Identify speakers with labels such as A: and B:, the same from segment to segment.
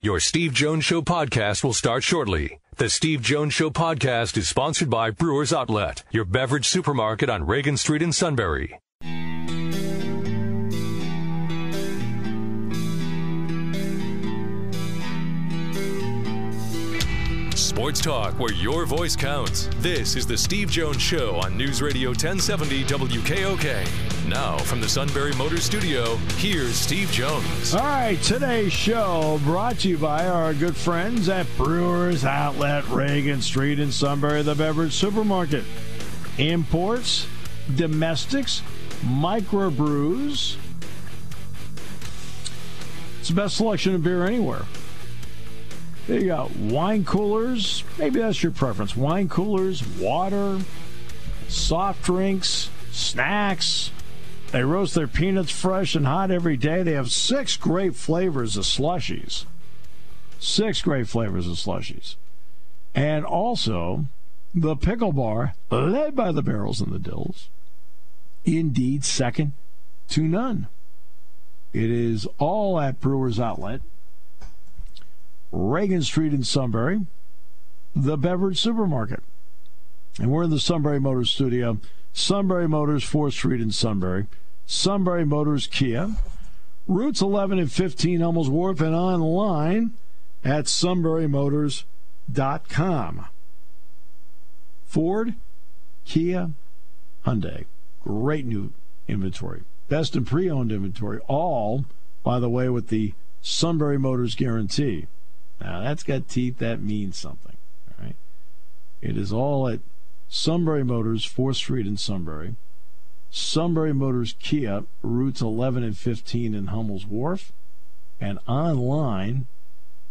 A: Your Steve Jones Show podcast will start shortly. The Steve Jones Show podcast is sponsored by Brewers Outlet, your beverage supermarket on Reagan Street in Sunbury. Sports talk where your voice counts. This is the Steve Jones Show on News Radio 1070 WKOK. Now, from the Sunbury Motor Studio, here's Steve Jones.
B: All right, today's show brought to you by our good friends at Brewers Outlet, Reagan Street in Sunbury, the beverage supermarket. Imports, domestics, microbrews. It's the best selection of beer anywhere. There you go. Wine coolers. Maybe that's your preference. Wine coolers, water, soft drinks, snacks. They roast their peanuts fresh and hot every day. They have six great flavors of slushies. Six great flavors of slushies. And also the pickle bar, led by the barrels and the dills. Indeed, second to none. It is all at Brewers Outlet. Reagan Street in Sunbury, the beverage supermarket. And we're in the Sunbury Motors studio. Sunbury Motors, 4th Street in Sunbury. Sunbury Motors Kia. Routes 11 and 15, Hummels Wharf, and online at sunburymotors.com. Ford, Kia, Hyundai. Great new inventory. Best in pre owned inventory. All, by the way, with the Sunbury Motors guarantee. Now that's got teeth. That means something. All right. It is all at Sunbury Motors, 4th Street in Sunbury. Sunbury Motors Kia, routes 11 and 15 in Hummel's Wharf, and online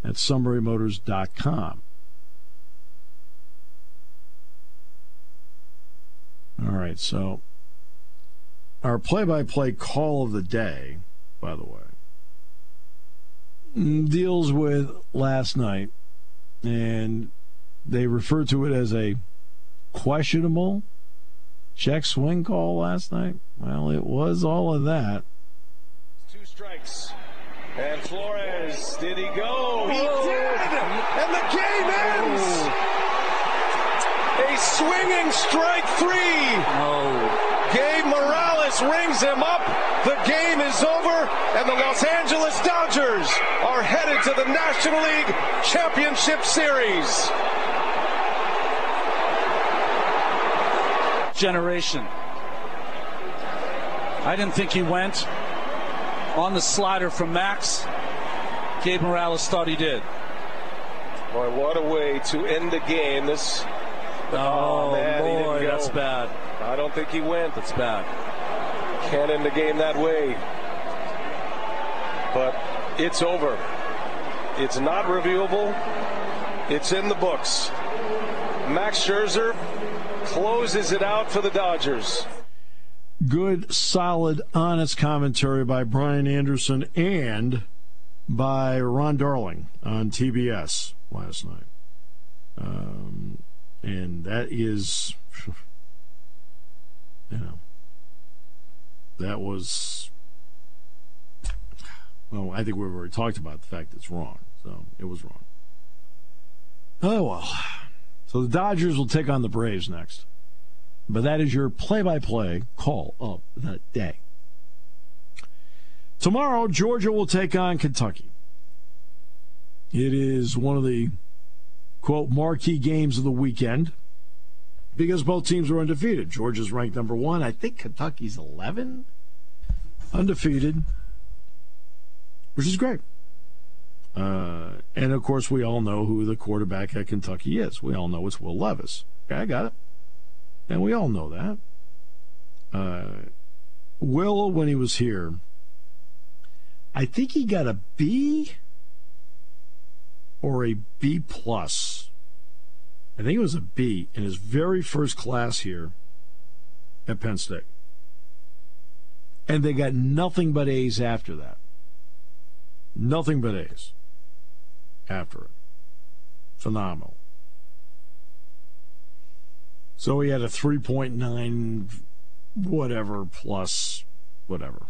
B: at sunburymotors.com. All right, so our play by play call of the day, by the way, mm, deals with last night, and they refer to it as a questionable check swing call last night. Well, it was all of that.
C: Two strikes. And Flores, did he go? He did! And the game ends! A swinging strike three!
D: Oh.
C: Gabe Morales rings him up. The game is over, and the Los Angeles Dodgers are headed to the National League Championship Series.
D: Generation. I didn't think he went on the slider from Max. Gabe Morales thought he did.
C: Boy, what a way to end the game. This.
D: Oh,
C: oh man,
D: boy, that's bad.
C: I don't think he went.
D: That's bad.
C: Can't end the game that way. But it's over. It's not reviewable. It's in the books. Max Scherzer closes it out for the Dodgers.
B: Good, solid, honest commentary by Brian Anderson and by Ron Darling on TBS last night. Um, and that is, you know, that was, well, I think we've already talked about the fact it's wrong. So it was wrong. Oh, well. So the Dodgers will take on the Braves next. But that is your play by play call of the day. Tomorrow, Georgia will take on Kentucky. It is one of the, quote, marquee games of the weekend because both teams are undefeated. Georgia's ranked number one. I think Kentucky's 11, undefeated, which is great. Uh, and of course, we all know who the quarterback at Kentucky is. We all know it's Will Levis. Okay, I got it. And we all know that. Uh, Will, when he was here, I think he got a B or a B plus. I think it was a B in his very first class here at Penn State. And they got nothing but A's after that. Nothing but A's after it. Phenomenal. So he had a 3.9 whatever plus whatever.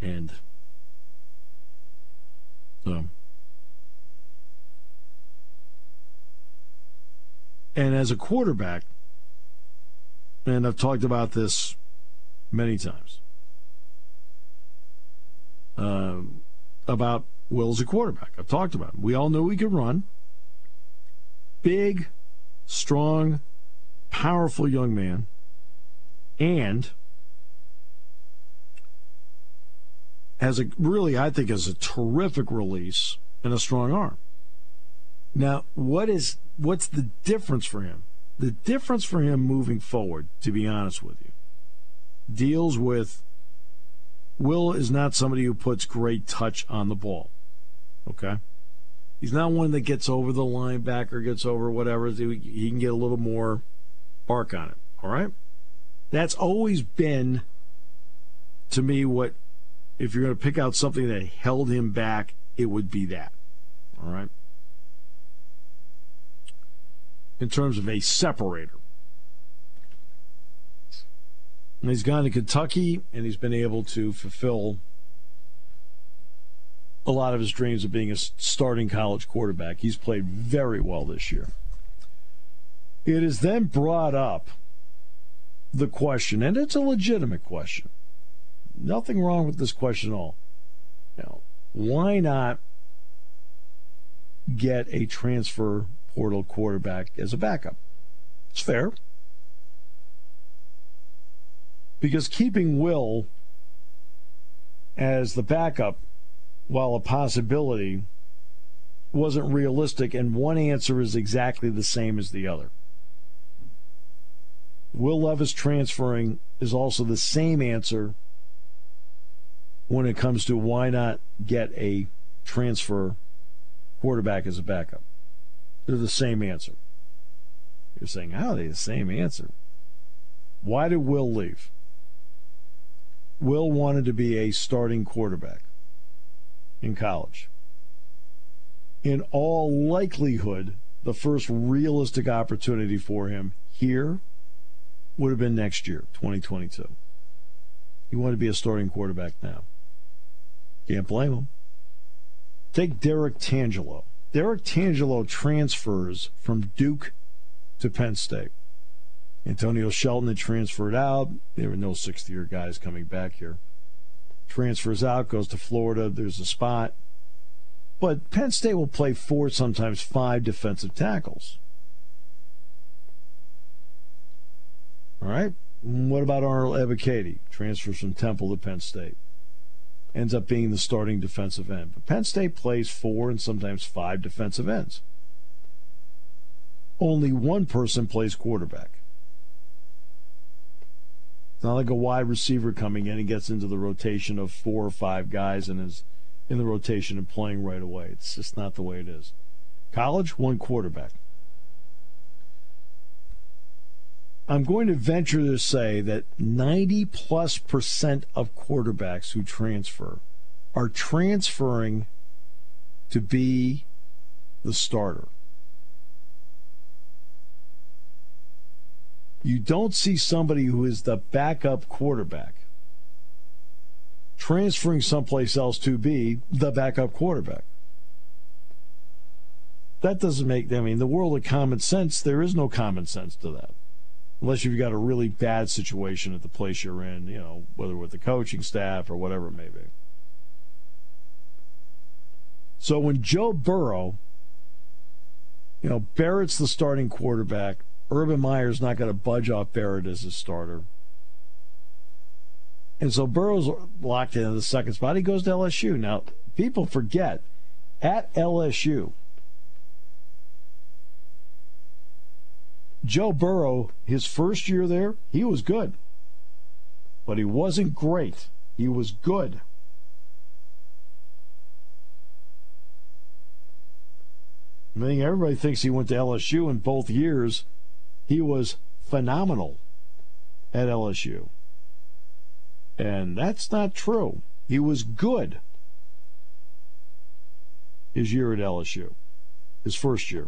B: And so. And as a quarterback, and I've talked about this many times uh, about Will as a quarterback. I've talked about him. We all know he can run. Big, strong, powerful young man. And has a really, I think, has a terrific release and a strong arm. Now, what is what's the difference for him? The difference for him moving forward, to be honest with you, deals with Will is not somebody who puts great touch on the ball. Okay? He's not one that gets over the linebacker, gets over whatever. He can get a little more arc on it. All right? That's always been, to me, what, if you're going to pick out something that held him back, it would be that. All right? In terms of a separator. And he's gone to Kentucky and he's been able to fulfill a lot of his dreams of being a starting college quarterback. He's played very well this year. It is then brought up the question, and it's a legitimate question. Nothing wrong with this question at all. Now, why not get a transfer portal quarterback as a backup? It's fair. Because keeping Will as the backup, while a possibility, wasn't realistic, and one answer is exactly the same as the other. Will Levis transferring is also the same answer when it comes to why not get a transfer quarterback as a backup. They're the same answer. You're saying, how are they the same answer? Why did Will leave? Will wanted to be a starting quarterback in college. In all likelihood, the first realistic opportunity for him here would have been next year, 2022. He wanted to be a starting quarterback now. Can't blame him. Take Derrick Tangelo. Derrick Tangelo transfers from Duke to Penn State. Antonio Shelton had transferred out. There were no sixth year guys coming back here. Transfers out, goes to Florida. There's a spot. But Penn State will play four, sometimes five defensive tackles. All right. What about Arnold Ebiketie? Transfers from Temple to Penn State. Ends up being the starting defensive end. But Penn State plays four and sometimes five defensive ends. Only one person plays quarterback. It's not like a wide receiver coming in and gets into the rotation of four or five guys and is in the rotation and playing right away. It's just not the way it is. College, one quarterback. I'm going to venture to say that 90 plus percent of quarterbacks who transfer are transferring to be the starter. You don't see somebody who is the backup quarterback transferring someplace else to be the backup quarterback. That doesn't make, I mean, the world of common sense, there is no common sense to that. Unless you've got a really bad situation at the place you're in, you know, whether with the coaching staff or whatever it may be. So when Joe Burrow, you know, Barrett's the starting quarterback, Urban Meyer's not going to budge off Barrett as a starter. And so Burrow's locked into the second spot. He goes to LSU. Now, people forget at LSU, Joe Burrow, his first year there, he was good. But he wasn't great. He was good. I mean, everybody thinks he went to LSU in both years he was phenomenal at LSU. And that's not true. He was good his year at LSU, his first year.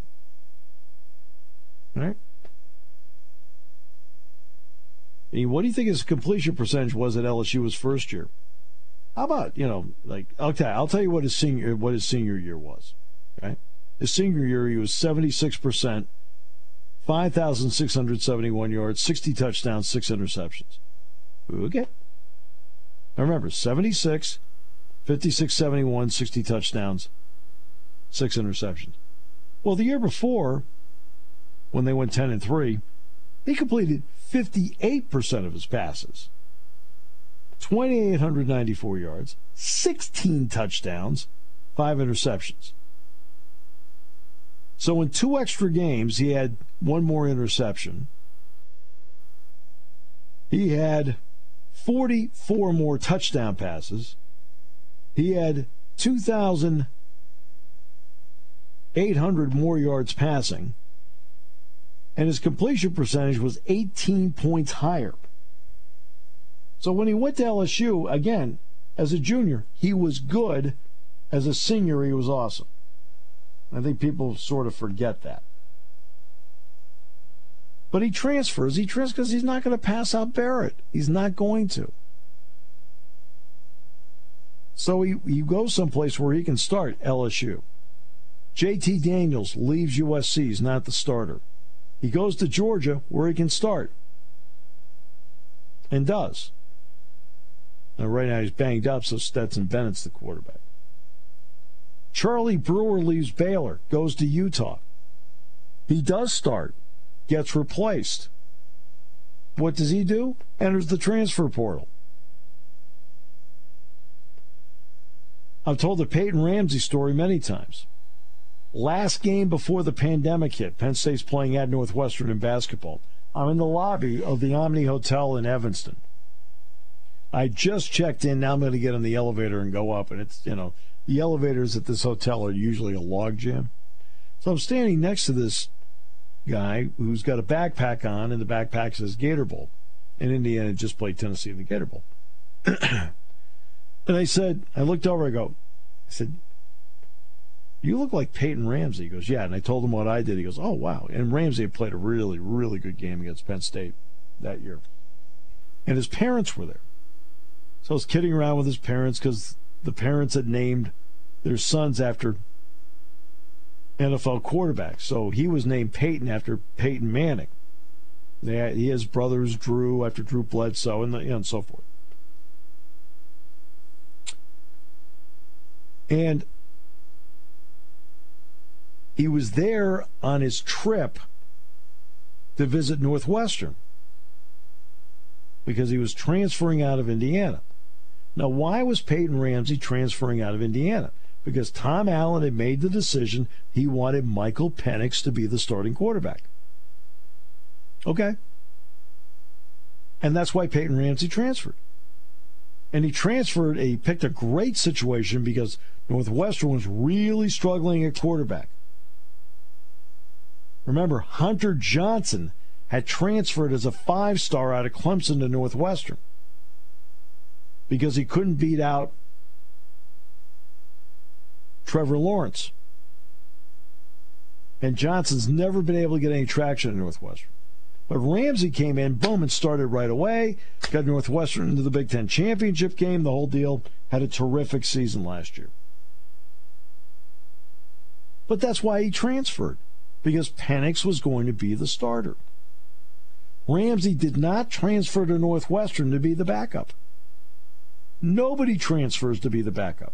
B: Right? And what do you think his completion percentage was at LSU his first year? How about you know, like okay, I'll tell you what his senior what his senior year was. Right, his senior year he was seventy six percent 5,671 yards, 60 touchdowns, six interceptions. Okay. Now remember, 76, 56, 71, 60 touchdowns, six interceptions. Well, the year before, when they went 10 and 3, he completed 58% of his passes, 2,894 yards, 16 touchdowns, five interceptions. So in two extra games, he had one more interception. He had 44 more touchdown passes. He had 2,800 more yards passing. And his completion percentage was 18 points higher. So when he went to LSU, again, as a junior, he was good. As a senior, he was awesome. I think people sort of forget that. But he transfers. He transfers because he's not going to pass out Barrett. He's not going to. So he, he goes someplace where he can start LSU. JT Daniels leaves USC. He's not the starter. He goes to Georgia where he can start. And does. Now, right now he's banged up, so Stetson Bennett's the quarterback. Charlie Brewer leaves Baylor, goes to Utah. He does start, gets replaced. What does he do? Enters the transfer portal. I've told the Peyton Ramsey story many times. Last game before the pandemic hit, Penn State's playing at Northwestern in basketball. I'm in the lobby of the Omni Hotel in Evanston. I just checked in. Now I'm going to get in the elevator and go up, and it's you know the elevators at this hotel are usually a logjam. So I'm standing next to this guy who's got a backpack on, and the backpack says Gator Bowl. And Indiana just played Tennessee in the Gator Bowl. and I said, I looked over, I go, I said, you look like Peyton Ramsey. He goes, yeah. And I told him what I did. He goes, oh, wow. And Ramsey played a really, really good game against Penn State that year. And his parents were there. So I was kidding around with his parents because the parents had named their sons after NFL quarterbacks. So he was named Peyton after Peyton Manning. Had, he has brothers Drew after Drew Bledsoe and, the, and so forth. And he was there on his trip to visit Northwestern because he was transferring out of Indiana. Now, why was Peyton Ramsey transferring out of Indiana? Because Tom Allen had made the decision he wanted Michael Penix to be the starting quarterback. Okay. And that's why Peyton Ramsey transferred. And he transferred, he picked a great situation because Northwestern was really struggling at quarterback. Remember, Hunter Johnson had transferred as a five star out of Clemson to Northwestern because he couldn't beat out Trevor Lawrence. And Johnson's never been able to get any traction at Northwestern. But Ramsey came in, boom, and started right away. Got Northwestern into the Big Ten championship game, the whole deal. Had a terrific season last year. But that's why he transferred, because Penix was going to be the starter. Ramsey did not transfer to Northwestern to be the backup. Nobody transfers to be the backup.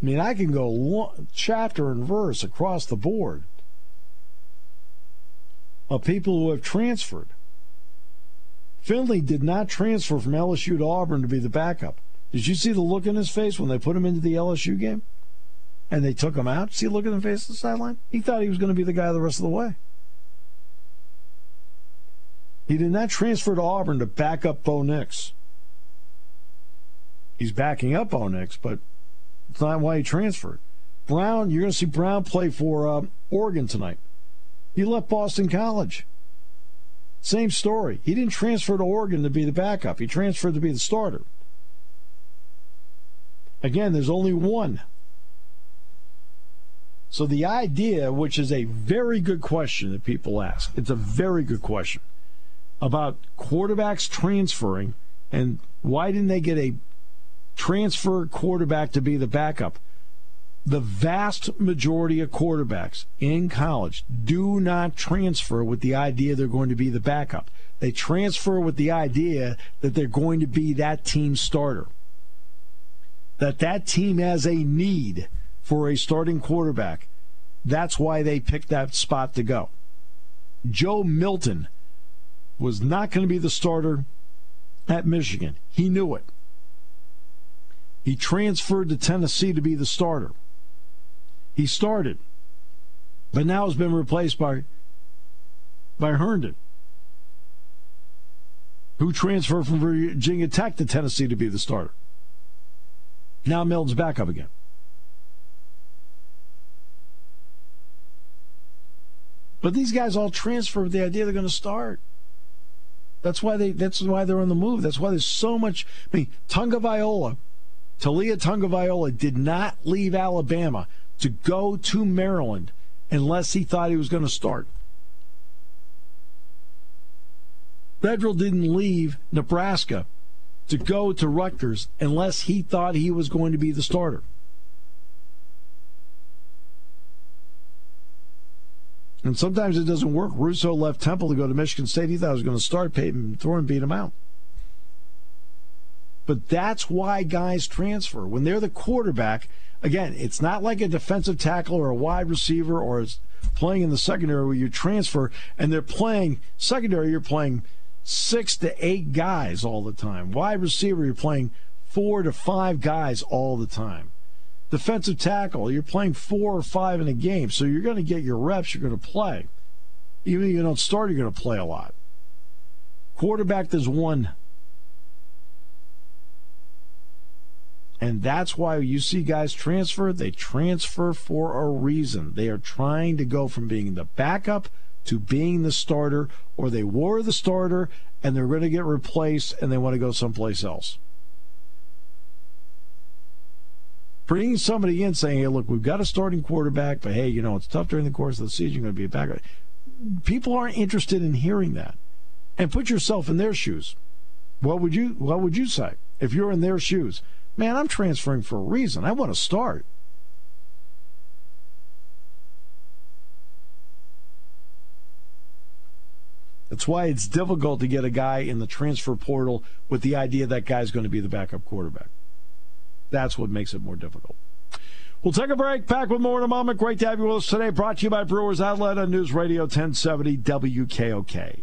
B: I mean, I can go chapter and verse across the board of people who have transferred. Finley did not transfer from LSU to Auburn to be the backup. Did you see the look in his face when they put him into the LSU game? And they took him out? See look in the face of the sideline? He thought he was going to be the guy the rest of the way. He did not transfer to Auburn to back up Bo Nix. He's backing up Bo Nix, but it's not why he transferred. Brown, you're going to see Brown play for uh, Oregon tonight. He left Boston College. Same story. He didn't transfer to Oregon to be the backup. He transferred to be the starter. Again, there's only one. So the idea, which is a very good question that people ask, it's a very good question about quarterbacks transferring and why didn't they get a transfer quarterback to be the backup? the vast majority of quarterbacks in college do not transfer with the idea they're going to be the backup. They transfer with the idea that they're going to be that team starter. That that team has a need for a starting quarterback. That's why they picked that spot to go. Joe Milton was not going to be the starter at Michigan. He knew it. He transferred to Tennessee to be the starter. He started, but now has been replaced by by Hendon, who transferred from Virginia Tech to Tennessee to be the starter. Now Milton's back up again. But these guys all transfer with the idea they're going to start. That's why they. That's why they're on the move. That's why there's so much. I mean, Tagovailoa, Talia Tunga Viola did not leave Alabama to go to Maryland unless he thought he was going to start. Vedral didn't leave Nebraska to go to Rutgers unless he thought he was going to be the starter. And sometimes it doesn't work. Russo left Temple to go to Michigan State. He thought he was going to start. Payton Thorne beat him out. But that's why guys transfer. When they're the quarterback, again, it's not like a defensive tackle or a wide receiver or playing in the secondary where you transfer and they're playing secondary, you're playing six to eight guys all the time. Wide receiver, you're playing four to five guys all the time. Defensive tackle, you're playing four or five in a game, so you're going to get your reps, you're going to play. Even if you don't start, you're going to play a lot. Quarterback, there's one And that's why you see guys transfer, they transfer for a reason. They are trying to go from being the backup to being the starter, or they were the starter and they're going to get replaced and they want to go someplace else. Bringing somebody in saying, hey, look, we've got a starting quarterback, but hey, you know, it's tough during the course of the season, you're going to be a backup. People aren't interested in hearing that. And put yourself in their shoes. What would you what would you say if you're in their shoes? Man, I'm transferring for a reason. I want to start. That's why it's difficult to get a guy in the transfer portal with the idea that guy's going to be the backup quarterback. That's what makes it more difficult. We'll take a break. Back with more in a moment. Great to have you with us today. Brought to you by Brewers Outlet on News Radio 1070 WKOK.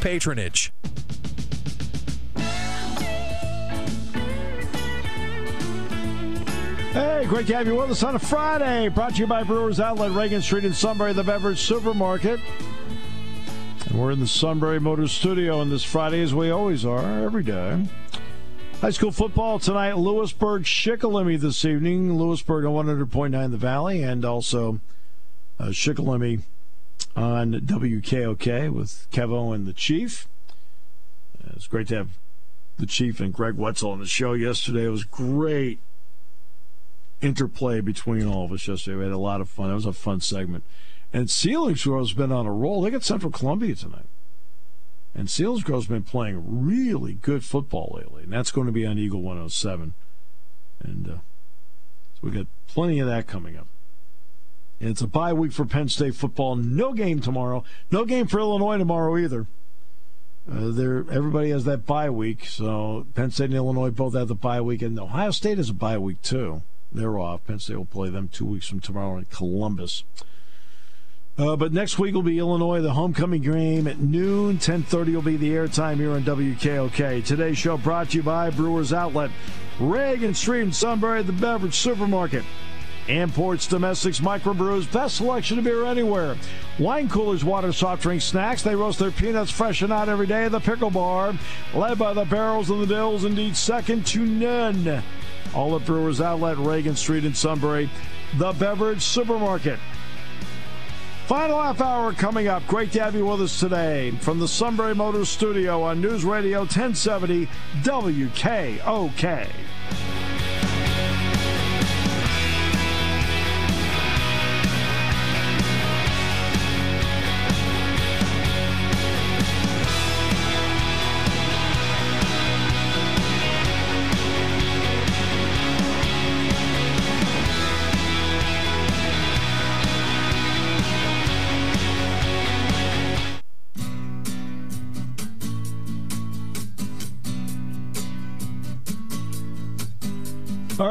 E: patronage.
B: Hey, great to have you with us on a Friday. Brought to you by Brewers Outlet, Reagan Street in Sunbury, the beverage supermarket. And we're in the Sunbury Motors studio on this Friday, as we always are, every day. High school football tonight, Lewisburg, Shikellamy this evening. Lewisburg on 100.9 The Valley, and also uh, on WKOK with Kevo and the Chief. Uh, it's great to have the Chief and Greg Wetzel on the show yesterday. It was great interplay between all of us yesterday. We had a lot of fun. It was a fun segment. And Selinsgrove's been on a roll. They got Central Columbia tonight. And Selinsgrove's been playing really good football lately. And that's going to be on Eagle 107. And uh, so we got plenty of that coming up. And it's a bye week for Penn State football. No game tomorrow. No game for Illinois tomorrow either. Uh, there, everybody has that bye week. So Penn State and Illinois both have the bye week, and Ohio State has a bye week too. They're off. Penn State will play them two weeks from tomorrow in Columbus. Uh, but next week will be Illinois, the homecoming game at noon. 10:30 will be the airtime here on WKOK. Today's show brought to you by Brewers Outlet, Reagan Street in Sunbury, the beverage supermarket. Imports, domestics, microbrews, best selection of beer anywhere. Wine coolers, water, soft drink, snacks. They roast their peanuts fresh and out every day at the Pickle Bar. Led by the barrels and the dills, indeed second to none. All at Brewers Outlet, Reagan Street in Sunbury. the beverage supermarket. Final half hour coming up. Great to have you with us today from the Sunbury Motors Studio on News Radio 1070 WKOK.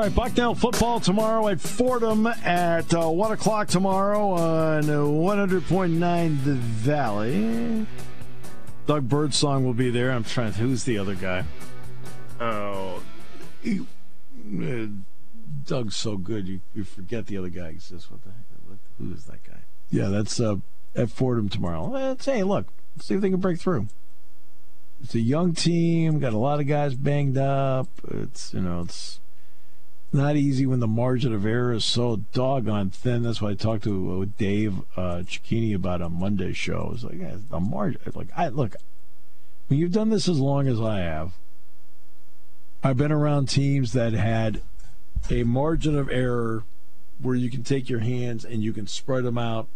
B: Right, Bucknell football tomorrow at Fordham at uh, 1 o'clock tomorrow on 100.9 The Valley. Doug Birdsong will be there. I'm trying to, who's the other guy? Oh, he, uh, Doug's so good, you, you forget the other guy exists. What the heck? What, who is that guy? Yeah, that's uh, at Fordham tomorrow. Let's, hey, look, see if they can break through. It's a young team, got a lot of guys banged up. It's, you know, it's not easy when the margin of error is so doggone thin. That's why I talked to uh, Dave uh, Cecchini about a Monday show. It's like yeah, the margin. Like I look, when you've done this as long as I have, I've been around teams that had a margin of error where you can take your hands and you can spread them out,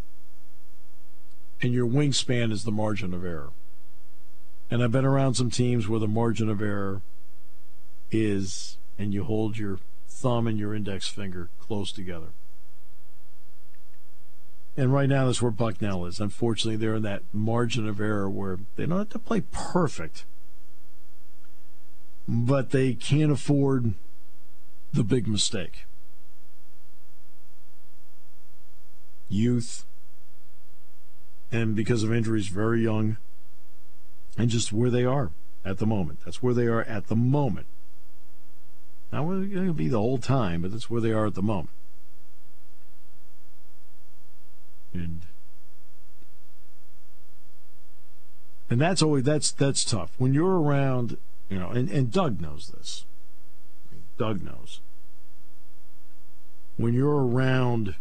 B: and your wingspan is the margin of error. And I've been around some teams where the margin of error is, and you hold your thumb and your index finger close together. And right now, that's where Bucknell is. Unfortunately, they're in that margin of error where they don't have to play perfect, but they can't afford the big mistake. Youth, and because of injuries, very young, and just where they are at the moment. That's where they are at the moment. Where they're going to be the whole time, but that's where they are at the moment. And and that's always that's that's tough when you're around, you know. And, and Doug knows this. Doug knows when you're around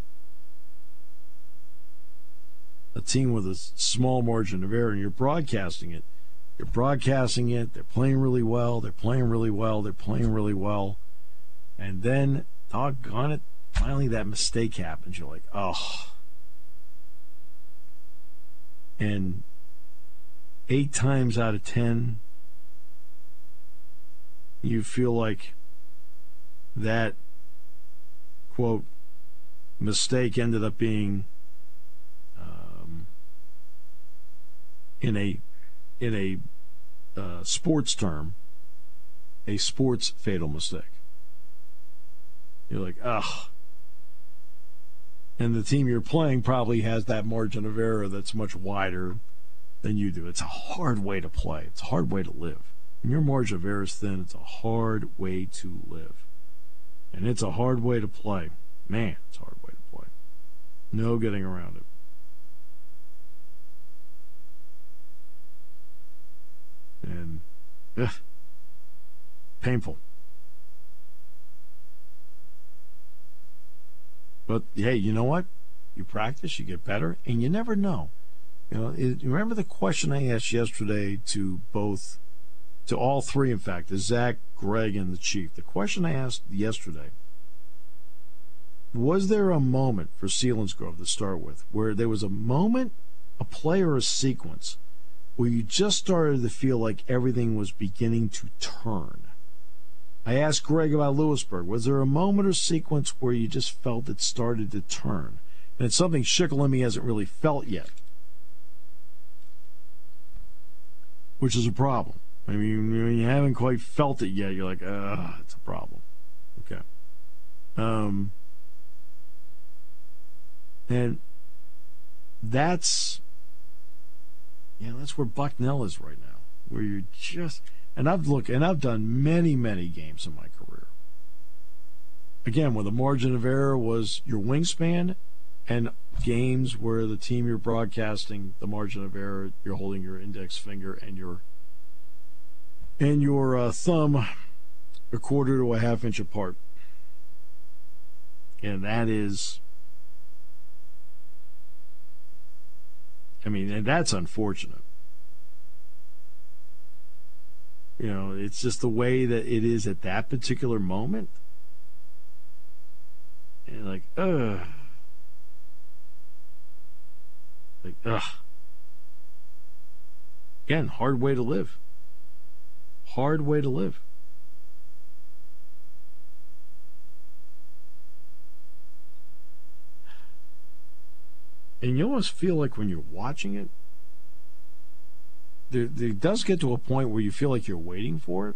B: a team with a small margin of error and you're broadcasting it you're broadcasting it. They're playing really well. They're playing really well. They're playing really well. And then, doggone it, finally that mistake happens. You're like, oh. And eight times out of ten, you feel like that, quote, mistake ended up being um, in a in a uh, sports term, a sports fatal mistake. You're like, ugh. And the team you're playing probably has that margin of error that's much wider than you do. It's a hard way to play. It's a hard way to live. When your margin of error is thin, it's a hard way to live. And it's a hard way to play. Man, it's a hard way to play. No getting around it. And ugh, painful. But hey, you know what? You practice, you get better, and you never know. You know, it, remember the question I asked yesterday to both, to all three, in fact, to Zach, Greg, and the Chief. The question I asked yesterday was there a moment for Selinsgrove to start with where there was a moment, a play, or a sequence where you just started to feel like everything was beginning to turn. I asked Greg about Lewisburg. Was there a moment or sequence where you just felt it started to turn? And it's something Shikellamy hasn't really felt yet, which is a problem. I mean, when you haven't quite felt it yet, you're like, ah, it's a problem. Okay. Um, and that's yeah, that's where Bucknell is right now, where you're just. And I've looked, and I've done many, many games in my career. Again, where the margin of error was your wingspan, and games where the team you're broadcasting, the margin of error, you're holding your index finger and your and your uh, thumb a quarter to a half inch apart. And that is, I mean, and that's unfortunate. You know, it's just the way that it is at that particular moment. And like, ugh. Like, ugh. Again, hard way to live. Hard way to live. And you almost feel like when you're watching it, there, there does get to a point where you feel like you're waiting for it.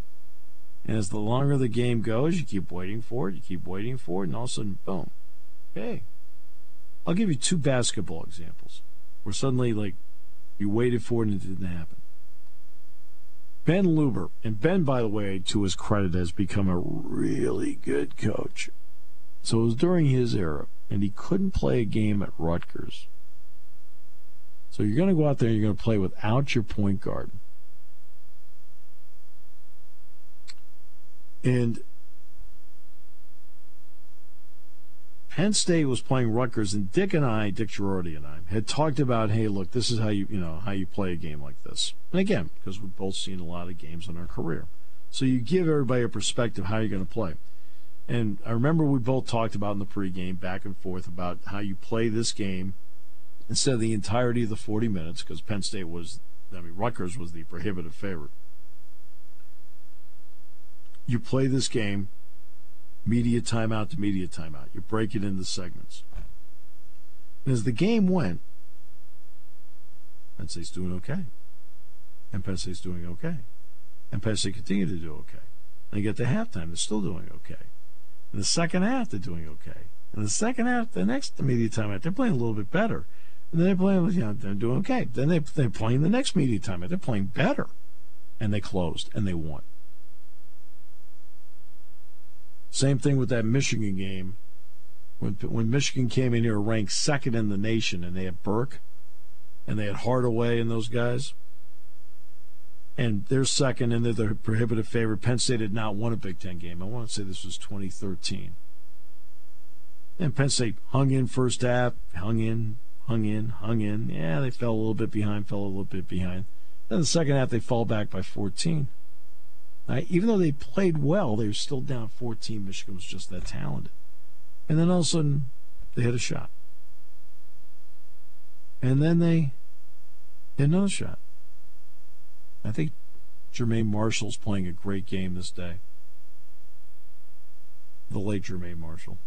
B: And as the longer the game goes, you keep waiting for it, you keep waiting for it, and all of a sudden, boom. Hey. I'll give you two basketball examples where suddenly, like, you waited for it and it didn't happen. Ben Luber, and Ben, by the way, to his credit, has become a really good coach. So it was during his era, and he couldn't play a game at Rutgers. So you're going to go out there and you're going to play without your point guard. And Penn State was playing Rutgers, and Dick and I, Dick Girardi and I, had talked about, hey, look, this is how you, you know, how you play a game like this. And again, because we've both seen a lot of games in our career, so you give everybody a perspective how you're going to play. And I remember we both talked about in the pregame, back and forth, about how you play this game instead of the entirety of the 40 minutes, because Penn State was, I mean, Rutgers was the prohibitive favorite. You play this game media timeout to media timeout. You break it into segments. And as the game went, Penn State's doing okay. And Penn State's doing okay. And Penn State continued to do okay. And they get to halftime, they're still doing okay. In the second half, they're doing okay. In the second half, the next media timeout, they're playing a little bit better. And then they're playing, you know, they're doing okay. Then they, they're playing the next media timeout. They're playing better. And they closed and they won. Same thing with that Michigan game. When, when Michigan came in here ranked second in the nation and they had Burke and they had Hardaway and those guys. And they're second and they're the prohibitive favorite. Penn State had not won a Big Ten game. I want to say this was 2013. And Penn State hung in first half, hung in, hung in, hung in. Yeah, they fell a little bit behind, fell a little bit behind. Then the second half, they fall back by 14. Now, even though they played well, they were still down 14. Michigan was just that talented. And then all of a sudden, they hit a shot. And then they hit another shot. I think Jermaine Marshall's playing a great game this day. The late Jermaine Marshall.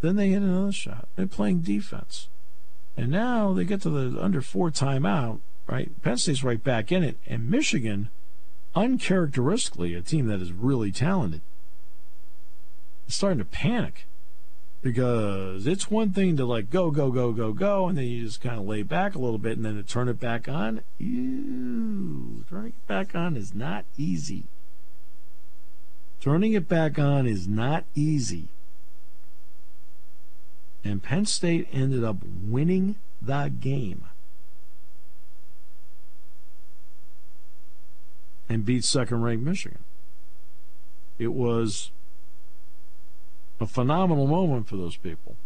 B: Then they hit another shot. They're playing defense. And now they get to the under four timeout, right? Penn State's right back in it. And Michigan, uncharacteristically, a team that is really talented, is starting to panic. Because it's one thing to like go, go, go, go, go, and then you just kind of lay back a little bit and then to turn it back on. Ew, turning it back on is not easy. Turning it back on is not easy. And Penn State ended up winning the game. And beat second ranked Michigan. It was a phenomenal moment for those people.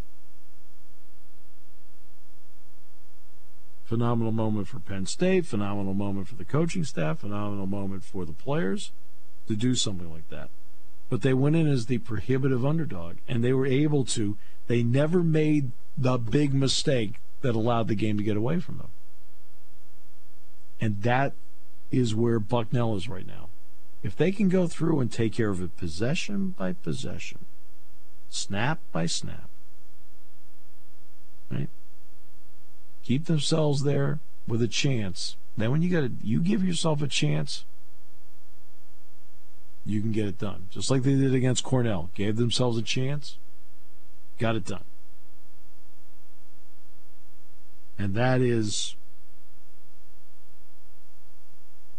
B: Phenomenal moment for Penn State, phenomenal moment for the coaching staff, phenomenal moment for the players to do something like that. But they went in as the prohibitive underdog, and they were able to they never made the big mistake that allowed the game to get away from them. And that is where Bucknell is right now. If they can go through and take care of it possession by possession, snap by snap, right? Keep themselves there with a chance. Then when you got you give yourself a chance, you can get it done. Just like they did against Cornell. Gave themselves a chance, got it done. And that is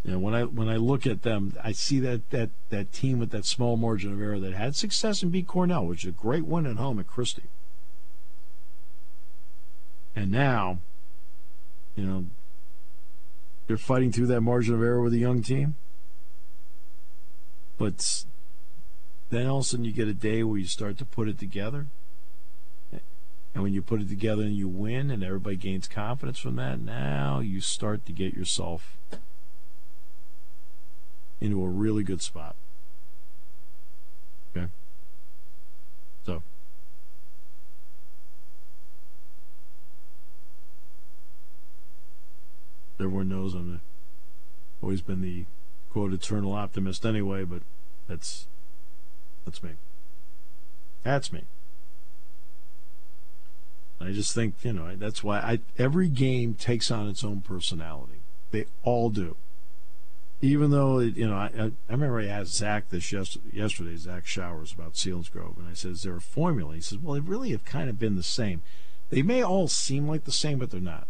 B: you know, when I when I look at them, I see that that that team with that small margin of error that had success and beat Cornell, which is a great win at home at Christy. And now, you know, they're fighting through that margin of error with a young team. But then all of a sudden you get a day where you start to put it together. And when you put it together and you win and everybody gains confidence from that, now you start to get yourself into a really good spot. Okay. So. Everyone knows I'm always been the quote eternal optimist anyway, but that's that's me. That's me. I just think you know that's why I every game takes on its own personality. They all do. Even though it, you know, I, I remember I asked Zach this yesterday, Zach Showers about Selinsgrove, and I said, "Is there a formula?" He says, "Well, they really have kind of been the same. They may all seem like the same, but they're not.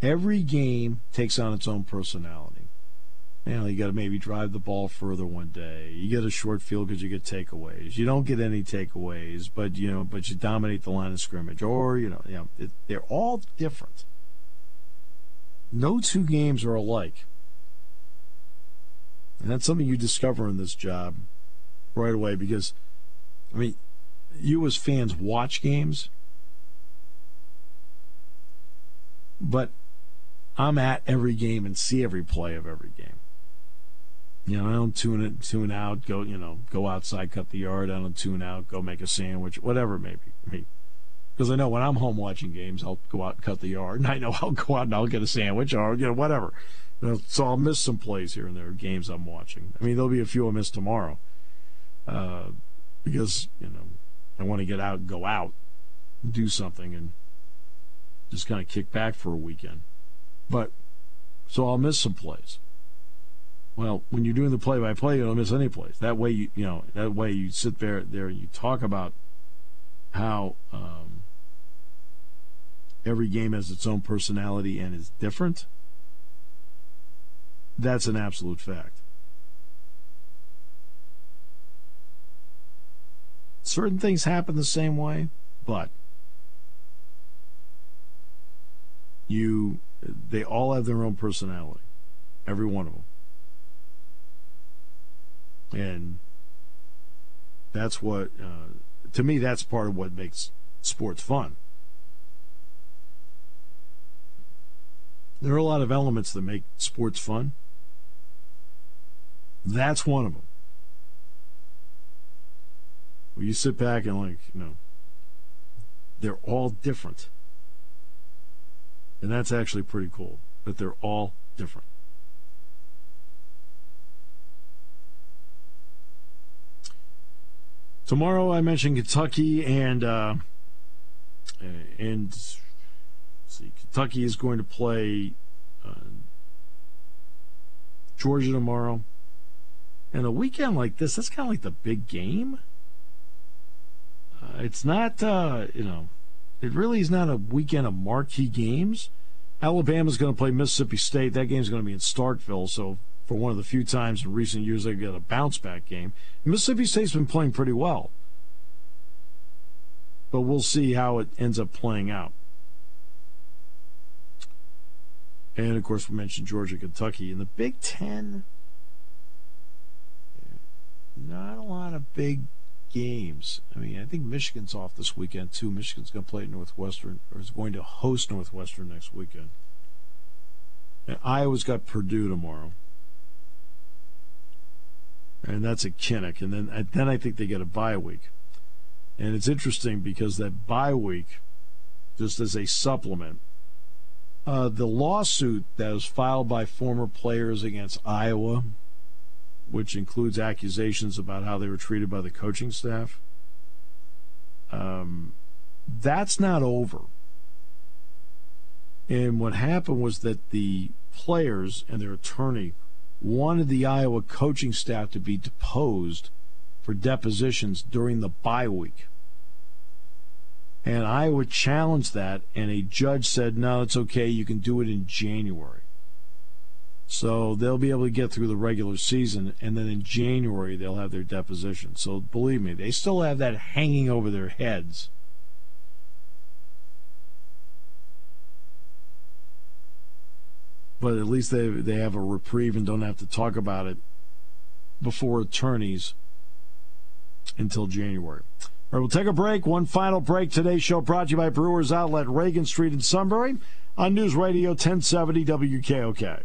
B: Every game takes on its own personality you know, you got to maybe drive the ball further one day. You get a short field because you get takeaways. You don't get any takeaways, but you know, but you dominate the line of scrimmage, or you know, you know, it, they're all different. No two games are alike, and that's something you discover in this job right away. Because, I mean, you as fans watch games, but I'm at every game and see every play of every game. You know, I don't tune it, tune out, go, you know, go outside, cut the yard. I don't tune out, go make a sandwich, whatever it may be. Because I know when I'm home watching games, I'll go out and cut the yard, and I know I'll go out and I'll get a sandwich or you know whatever. You know, so I'll miss some plays here and there, games I'm watching. I mean, there'll be a few I miss tomorrow, uh, because you know I want to get out, go out, do something, and just kind of kick back for a weekend. But so I'll miss some plays. Well, when you're doing the play-by-play, you don't miss any plays. That way, you you know that way you sit there there and you talk about how um, every game has its own personality and is different. That's an absolute fact. Certain things happen the same way, but you they all have their own personality. Every one of them. And that's what, uh, to me, that's part of what makes sports fun. There are a lot of elements that make sports fun. That's one of them. Well, you sit back and, like, you know, they're all different. And that's actually pretty cool that they're all different. Tomorrow, I mentioned Kentucky, and uh, and see, Kentucky is going to play uh, Georgia tomorrow. And a weekend like this, that's kind of like the big game. Uh, it's not, uh, you know, it really is not a weekend of marquee games. Alabama's going to play Mississippi State. That game's going to be in Starkville, so for one of the few times in recent years they get a bounce back game. Mississippi State's been playing pretty well. But we'll see how it ends up playing out. And of course, we mentioned Georgia, Kentucky. In the Big Ten, not a lot of big games. I mean, I think Michigan's off this weekend too. Michigan's going to play at Northwestern, or is going to host Northwestern next weekend. And Iowa's got Purdue tomorrow and that's a Kinnick. And then then I think they get a bye week. And it's interesting because that bye week, just as a supplement, uh, the lawsuit that was filed by former players against Iowa, which includes accusations about how they were treated by the coaching staff, um, that's not over. And what happened was that the players and their attorney wanted the Iowa coaching staff to be deposed for depositions during the bye week. And Iowa challenged that, and a judge said, no, it's okay, you can do it in January. So they'll be able to get through the regular season, and then in January they'll have their deposition. So believe me, they still have that hanging over their heads but at least they they have a reprieve and don't have to talk about it before attorneys until January. All right, we'll take a break. One final break. Today's show brought to you by Brewers Outlet, Reagan Street in Sunbury on News Radio 1070 WKOK.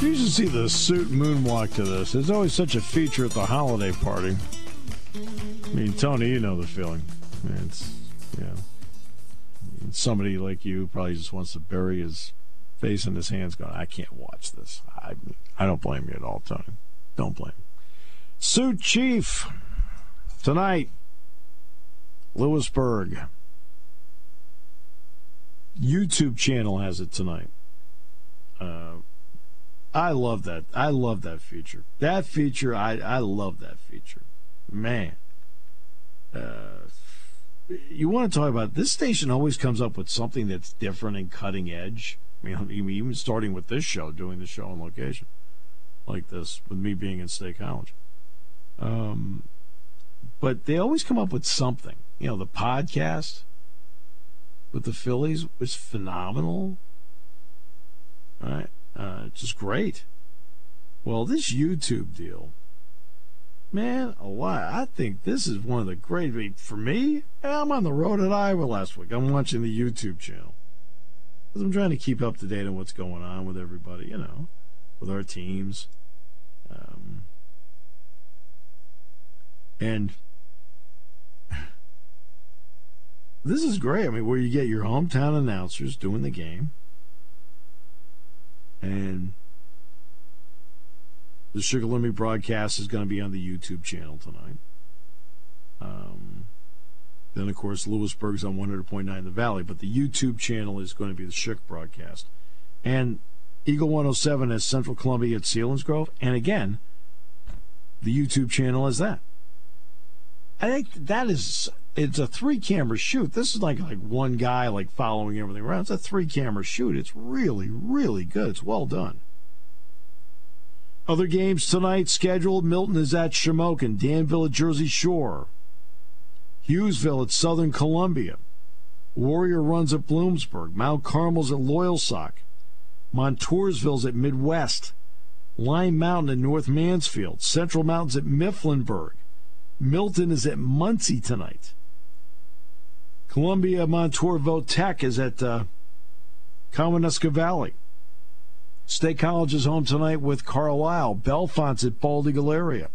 B: You should see the suit moonwalk to this. It's always such a feature at the holiday party. I mean, Tony, you know the feeling. It's, yeah. Somebody like you probably just wants to bury his face in his hands going, I can't watch this. I, I don't blame you at all, Tony. Don't blame. Suit Chief tonight, Lewisburg. YouTube channel has it tonight. Uh, I love that. I love that feature. That feature, I, I love that feature. Man. Uh, you want to talk about this station always comes up with something that's different and cutting edge. I mean, even starting with this show, doing the show on location like this, with me being in State College. Um, but they always come up with something. You know, the podcast with the Phillies was phenomenal. Right? Uh, just great. Well, this YouTube deal, man, a lot. I think this is one of the great. For me, I'm on the road at Iowa last week. I'm watching the YouTube channel because I'm trying to keep up to date on what's going on with everybody. You know, with our teams. Um, and this is great. I mean, where you get your hometown announcers doing the game and the Shikellamy broadcast is going to be on the YouTube channel tonight. Um, then, of course, Lewisburg's on 100.9 The Valley, but the YouTube channel is going to be the Shook broadcast. And Eagle 107 has Central Columbia at Selinsgrove. And again, the YouTube channel is that. I think that is it's a three camera shoot. This is like like one guy like following everything around. It's a three camera shoot. It's really really good. It's well done. Other games tonight scheduled. Milton is at Shamokin. Danville at Jersey Shore. Hughesville at Southern Columbia. Warrior Run's at Bloomsburg. Mount Carmel's at Loyalsock. Montoursville's at Midd-West. Line Mountain at North Mansfield. Central Mountains at Mifflinburg. Milton is at Muncy tonight. Columbia Montour Tech is at uh, Valley. State College is home tonight with Carlisle. Bellefonte's at Bald Eagle area.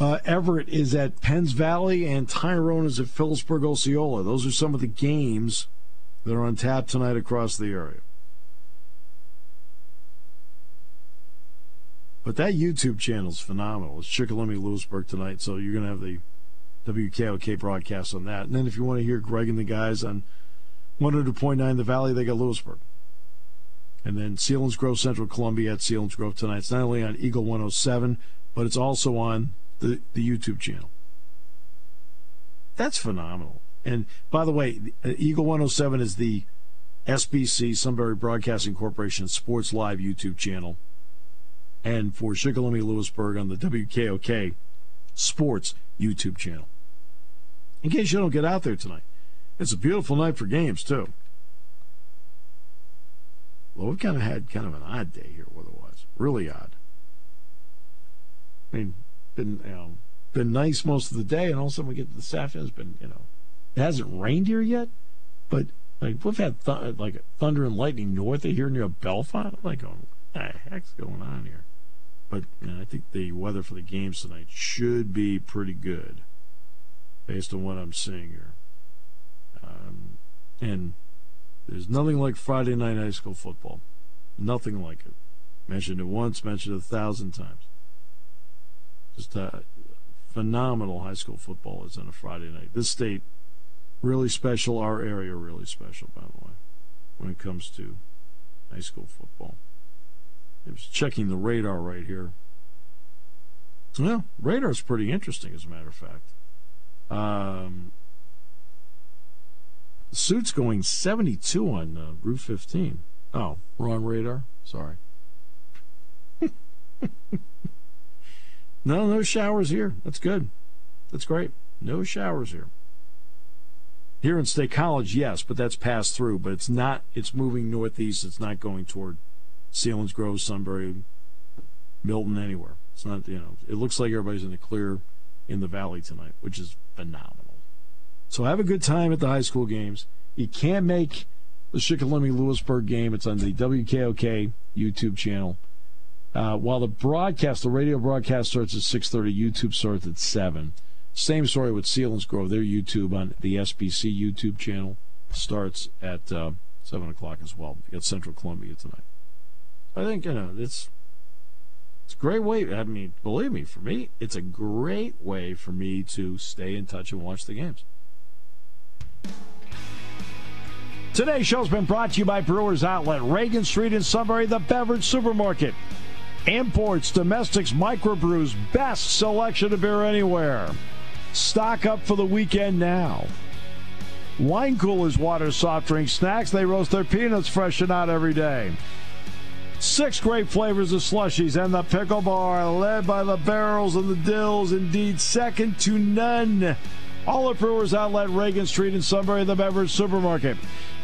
B: Uh, Everett is at Penns Valley, and Tyrone is at Philipsburg Osceola. Those are some of the games that are on tap tonight across the area. But that YouTube channel is phenomenal. It's Shikellamy Lewisburg tonight, so you're going to have the WKOK broadcast on that. And then if you want to hear Greg and the guys on 100.9 The Valley, they got Lewisburg. And then Selinsgrove Central Columbia at Selinsgrove tonight. It's not only on Eagle 107, but it's also on the, the YouTube channel. That's phenomenal. And by the way, Eagle 107 is the SBC, Sunbury Broadcasting Corporation Sports Live YouTube channel. And for Shikellamy Lewisburg on the WKOK Sports YouTube channel in case you don't get out there tonight. It's a beautiful night for games, too. Well, we've kind of had kind of an odd day here, weather-wise. Really odd. I mean, been you know, been nice most of the day, and all of a sudden we get to this afternoon. It's been you know, it hasn't rained here yet, but Like we've had th- like thunder and lightning north of here near Bellefonte. I'm like, what the heck's going on here? But you know, I think the weather for the games tonight should be pretty good, based on what I'm seeing here. Um, and there's nothing like Friday night high school football. Nothing like it. Mentioned it once, mentioned it a thousand times. Just uh, phenomenal high school football is on a Friday night. This state really special. Our area really special, by the way, when it comes to high school football. I was checking the radar right here. Well, radar's pretty interesting, as a matter of fact. Um, suit's going 72 on uh, Route 15. Oh, wrong radar. Sorry. no, no showers here. That's good. That's great. No showers here. Here in State College, yes, but that's passed through. But it's not. It's moving northeast. It's not going toward Selinsgrove, Sunbury, Milton, anywhere. It's not. You know, it looks like everybody's in the clear in the valley tonight, which is phenomenal. So have a good time at the high school games. You can't make the Shikellamy Lewisburg game. It's on the WKOK YouTube channel. Uh, while the broadcast, the radio broadcast starts at 6.30, YouTube starts at 7. Same story with Selinsgrove. Their YouTube on the SBC YouTube channel starts at uh, 7 o'clock as well. You got Central Columbia tonight. I think, you know, it's it's a great way. I mean, believe me, for me, it's a great way for me to stay in touch and watch the games.
F: Today's show's been brought to you by Brewers Outlet, Reagan Street in Sunbury, the beverage supermarket. Imports, domestics, microbrews, best selection of beer anywhere. Stock up for the weekend now. Wine coolers, water, soft drink, snacks. They roast their peanuts fresh and out every day. Six great flavors of slushies and the pickle bar, led by the barrels and the dills, indeed second to none. All at Brewers Outlet, Reagan Street in Sunbury, the beverage supermarket.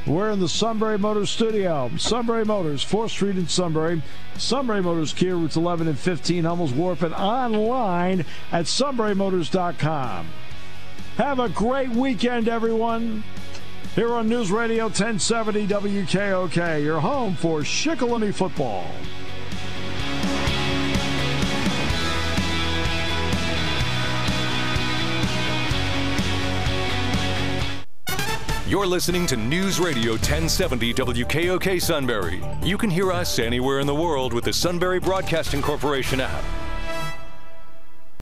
F: We're in the Sunbury Motors studio. Sunbury Motors, 4th Street in Sunbury. Sunbury Motors, Kia routes 11 and 15, Hummels Wharf, and online at sunburymotors.com. Have a great weekend, everyone. Here on News Radio 1070 WKOK, your home for Shikellamy football.
A: You're listening to News Radio 1070 WKOK Sunbury. You can hear us anywhere in the world with the Sunbury Broadcasting Corporation app.